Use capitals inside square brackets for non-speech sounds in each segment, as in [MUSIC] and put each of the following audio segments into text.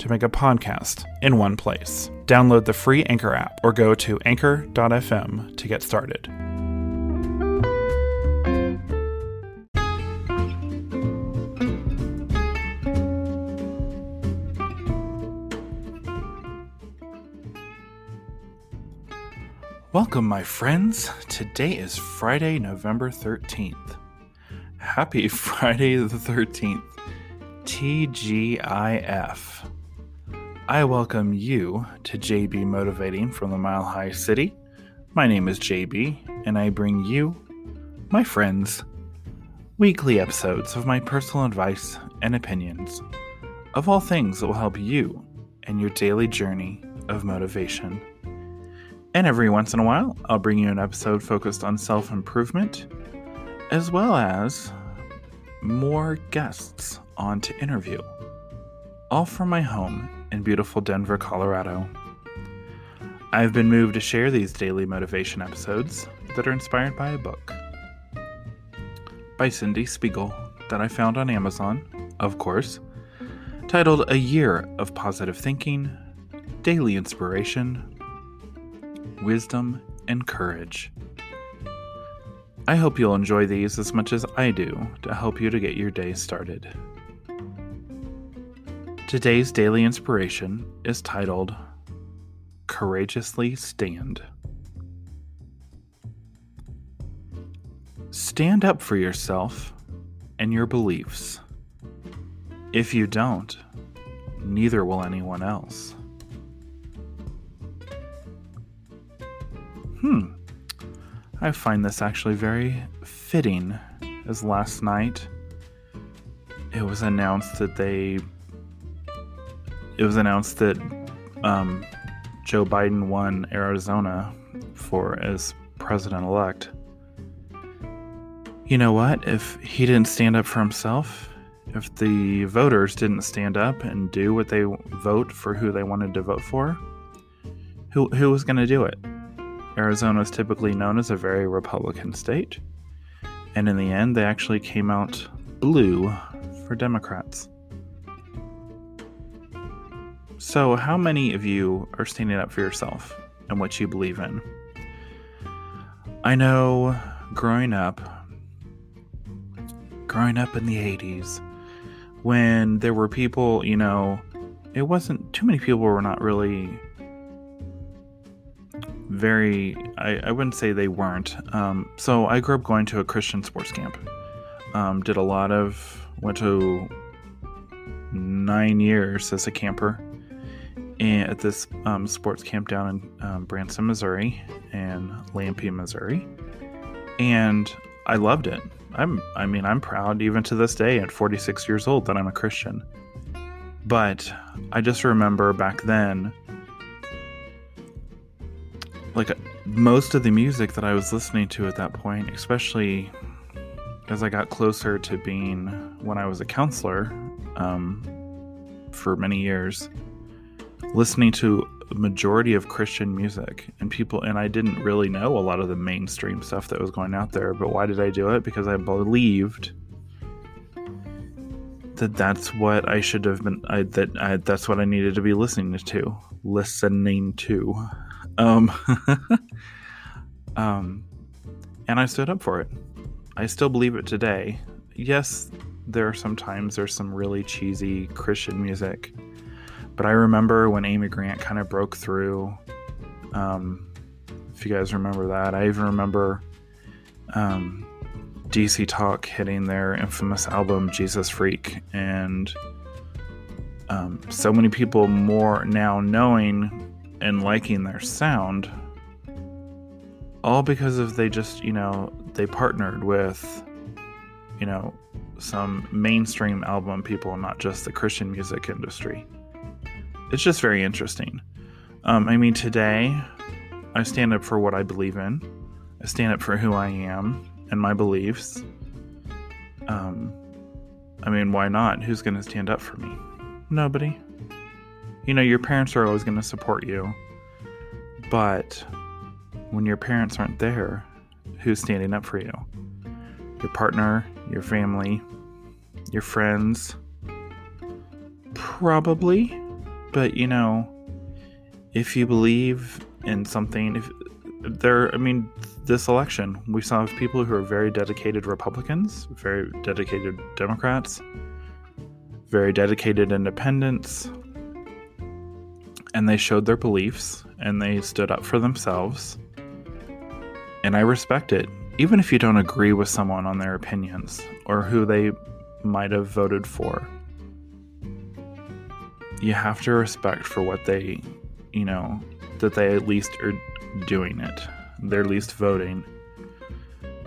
to make a podcast in one place. Download the free Anchor app or go to anchor.fm to get started. Welcome, my friends. Today is Friday, November 13th. Happy [LAUGHS] Friday the 13th. TGIF. I welcome you to JB Motivating from the Mile High City. My name is JB, and I bring you, my friends, weekly episodes of my personal advice and opinions of all things that will help you in your daily journey of motivation. And every once in a while, I'll bring you an episode focused on self improvement, as well as more guests on to interview, all from my home in beautiful Denver, Colorado. I've been moved to share these daily motivation episodes that are inspired by a book by Cyndie Spiegel that I found on Amazon, of course, titled A Year of Positive Thinking, Daily Inspiration, Wisdom, and Courage. I hope you'll enjoy these as much as I do to help you to get your day started. Today's daily inspiration is titled Courageously Stand. Stand up for yourself and your beliefs. If you don't, neither will anyone else. Hmm. I find this actually very fitting, as last night it was announced that they. It was announced that um, Joe Biden won Arizona for as president elect. You know what? If he didn't stand up for himself, if the voters didn't stand up and do what they vote for who they wanted to vote for, who who was going to do it? Arizona is typically known as a very Republican state, and in the end, they actually came out blue for Democrats. So, how many of you are standing up for yourself and what you believe in? I know growing up, growing up in the 80s, when there were people, you know, it wasn't too many people were not really very I, I wouldn't say they weren't. Um, so i grew up going to a christian sports camp. Um, did a lot of went to nine years as a camper at this um, sports camp down in um, branson missouri and lampe missouri. And i loved it. I'm i mean i'm proud even to this day at 46 years old that i'm a christian. But i just remember back then like most of the music that I was listening to at that point, especially as I got closer to being when I was a counselor um, for many years, listening to a majority of Christian music and people, and I didn't really know a lot of the mainstream stuff that was going out there. But why did I do it? Because I believed that that's what I should have been. I, that I, that's what I needed to be listening to. Listening to. Um, [LAUGHS] um, and I stood up for it. I still believe it today. Yes, there are sometimes there's some really cheesy Christian music, but I remember when Amy Grant kind of broke through. Um, if you guys remember that, I even remember um, DC Talk hitting their infamous album Jesus Freak, and um, so many people more now knowing and liking their sound all because of they just, you know, they partnered with, you know, some mainstream album people, not just the Christian music industry. It's just very interesting. Um, I mean, today I stand up for what I believe in. I stand up for who I am and my beliefs. Um, I mean, why not? Who's going to stand up for me? Nobody. You know, your parents are always going to support you. But when your parents aren't there, who's standing up for you? Your partner, your family, your friends? Probably. But, you know, if you believe in something, if there, I mean, this election, we saw people who are very dedicated Republicans, very dedicated Democrats, very dedicated independents, and they showed their beliefs and they stood up for themselves. And I respect it, even if you don't agree with someone on their opinions or who they might have voted for. You have to respect for what they, you know, that they at least are doing it. They're at least voting.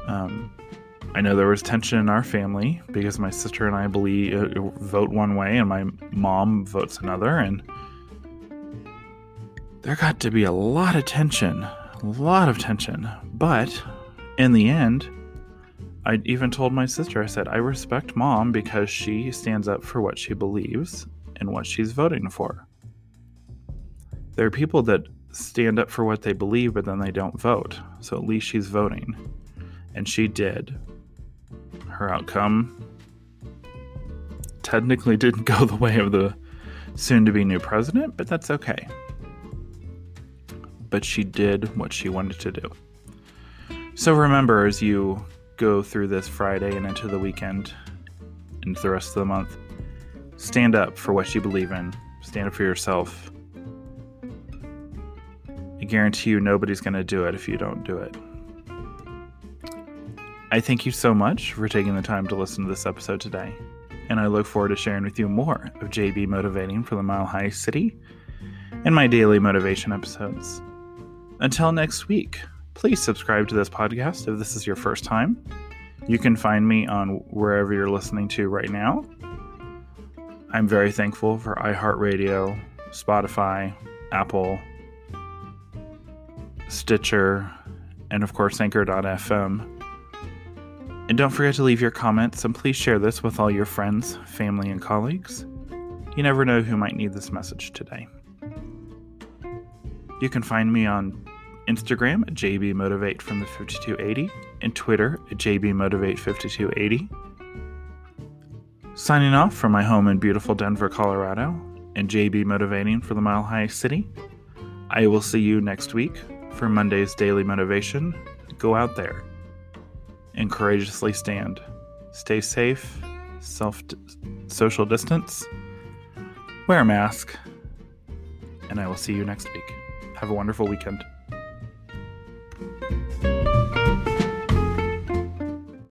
Um, I know there was tension in our family because my sister and I believe uh, vote one way and my mom votes another, and there got to be a lot of tension, a lot of tension. But in the end, I even told my sister, I said, I respect mom because she stands up for what she believes and what she's voting for. There are people that stand up for what they believe, but then they don't vote. So at least she's voting. And she did. Her outcome technically didn't go [LAUGHS] the way of the soon to be new president, but that's okay. But she did what she wanted to do. So remember, as you go through this Friday and into the weekend, into the rest of the month, stand up for what you believe in, stand up for yourself I guarantee you nobody's going to do it if you don't do it. I thank you so much for taking the time to listen to this episode today, and I look forward to sharing with you more of JB Motivating for the Mile High City and my daily motivation episodes. Until next week, please subscribe to this podcast if this is your first time. You can find me on wherever you're listening to right now. I'm very thankful for iHeartRadio, Spotify, Apple, Stitcher, and of course Anchor.fm. And don't forget to leave your comments and please share this with all your friends, family, and colleagues. You never know who might need this message today. You can find me on Instagram at JBMotivate from the 5280 and Twitter at JBMotivate5280. Signing off from my home in beautiful Denver, Colorado, and JB Motivating for the Mile High City. I will see you next week for Monday's daily motivation, go out there and courageously stand. Stay safe, self social distance, wear a mask, and I will see you next week. Have a wonderful weekend.